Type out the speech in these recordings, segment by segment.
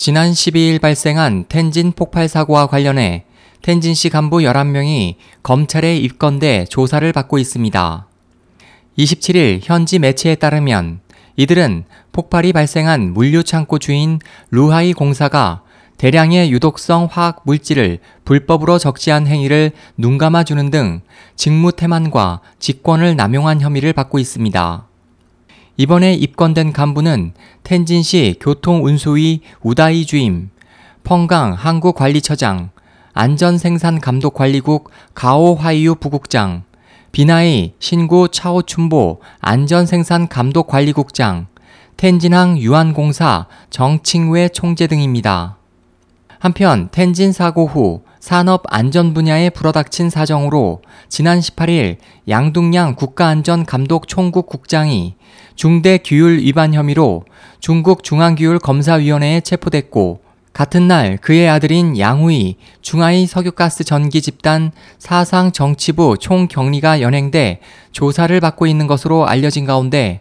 지난 12일 발생한 텐진 폭발 사고와 관련해 텐진시 간부 11명이 검찰에 입건돼 조사를 받고 있습니다. 27일 현지 매체에 따르면 이들은 폭발이 발생한 물류창고 주인 루하이 공사가 대량의 유독성 화학 물질을 불법으로 적시한 행위를 눈감아 주는 등 직무 태만과 직권을 남용한 혐의를 받고 있습니다. 이번에 입건된 간부는 텐진시 교통운수위 우다이 주임, 펑강 항구관리처장, 안전생산감독관리국 가오화이유 부국장, 비나이 신구 차오춘보 안전생산감독관리국장, 텐진항 유한공사 정칭외 총재 등입니다. 한편 텐진 사고 후 산업 안전 분야에 불어닥친 사정으로 지난 18일 양둥양 국가안전감독 총국 국장이 중대 규율 위반 혐의로 중국 중앙규율검사위원회에 체포됐고 같은 날 그의 아들인 양후이 중하이 석유가스 전기 집단 사상 정치부 총경리가 연행돼 조사를 받고 있는 것으로 알려진 가운데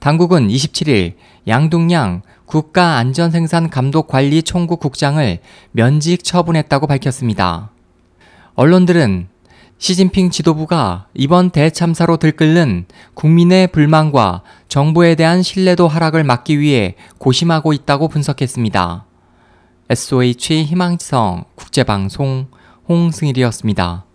당국은 27일 양둥양 국가안전생산감독관리 총국 국장을 면직 처분했다고 밝혔습니다. 언론들은 시진핑 지도부가 이번 대참사로 들끓는 국민의 불만과 정부에 대한 신뢰도 하락을 막기 위해 고심하고 있다고 분석했습니다. SOH 희망지성 국제방송 홍승일이었습니다.